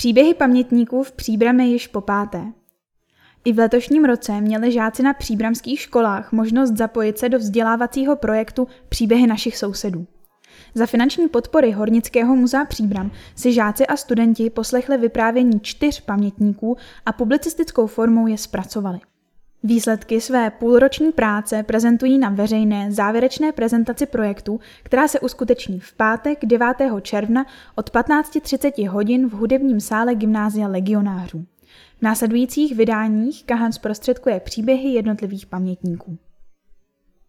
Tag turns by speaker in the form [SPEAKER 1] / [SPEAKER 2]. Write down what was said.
[SPEAKER 1] Příběhy pamětníků v Příbrami již po páté. I v letošním roce měli žáci na příbramských školách možnost zapojit se do vzdělávacího projektu Příběhy našich sousedů. Za finanční podpory Hornického muzea Příbram si žáci a studenti poslechli vyprávění čtyř pamětníků a publicistickou formou je zpracovali. Výsledky své půlroční práce prezentují na veřejné závěrečné prezentaci projektu, která se uskuteční v pátek 9. června od 15.30 hodin v hudebním sále Gymnázia legionářů. V následujících vydáních Kahan zprostředkuje příběhy jednotlivých pamětníků.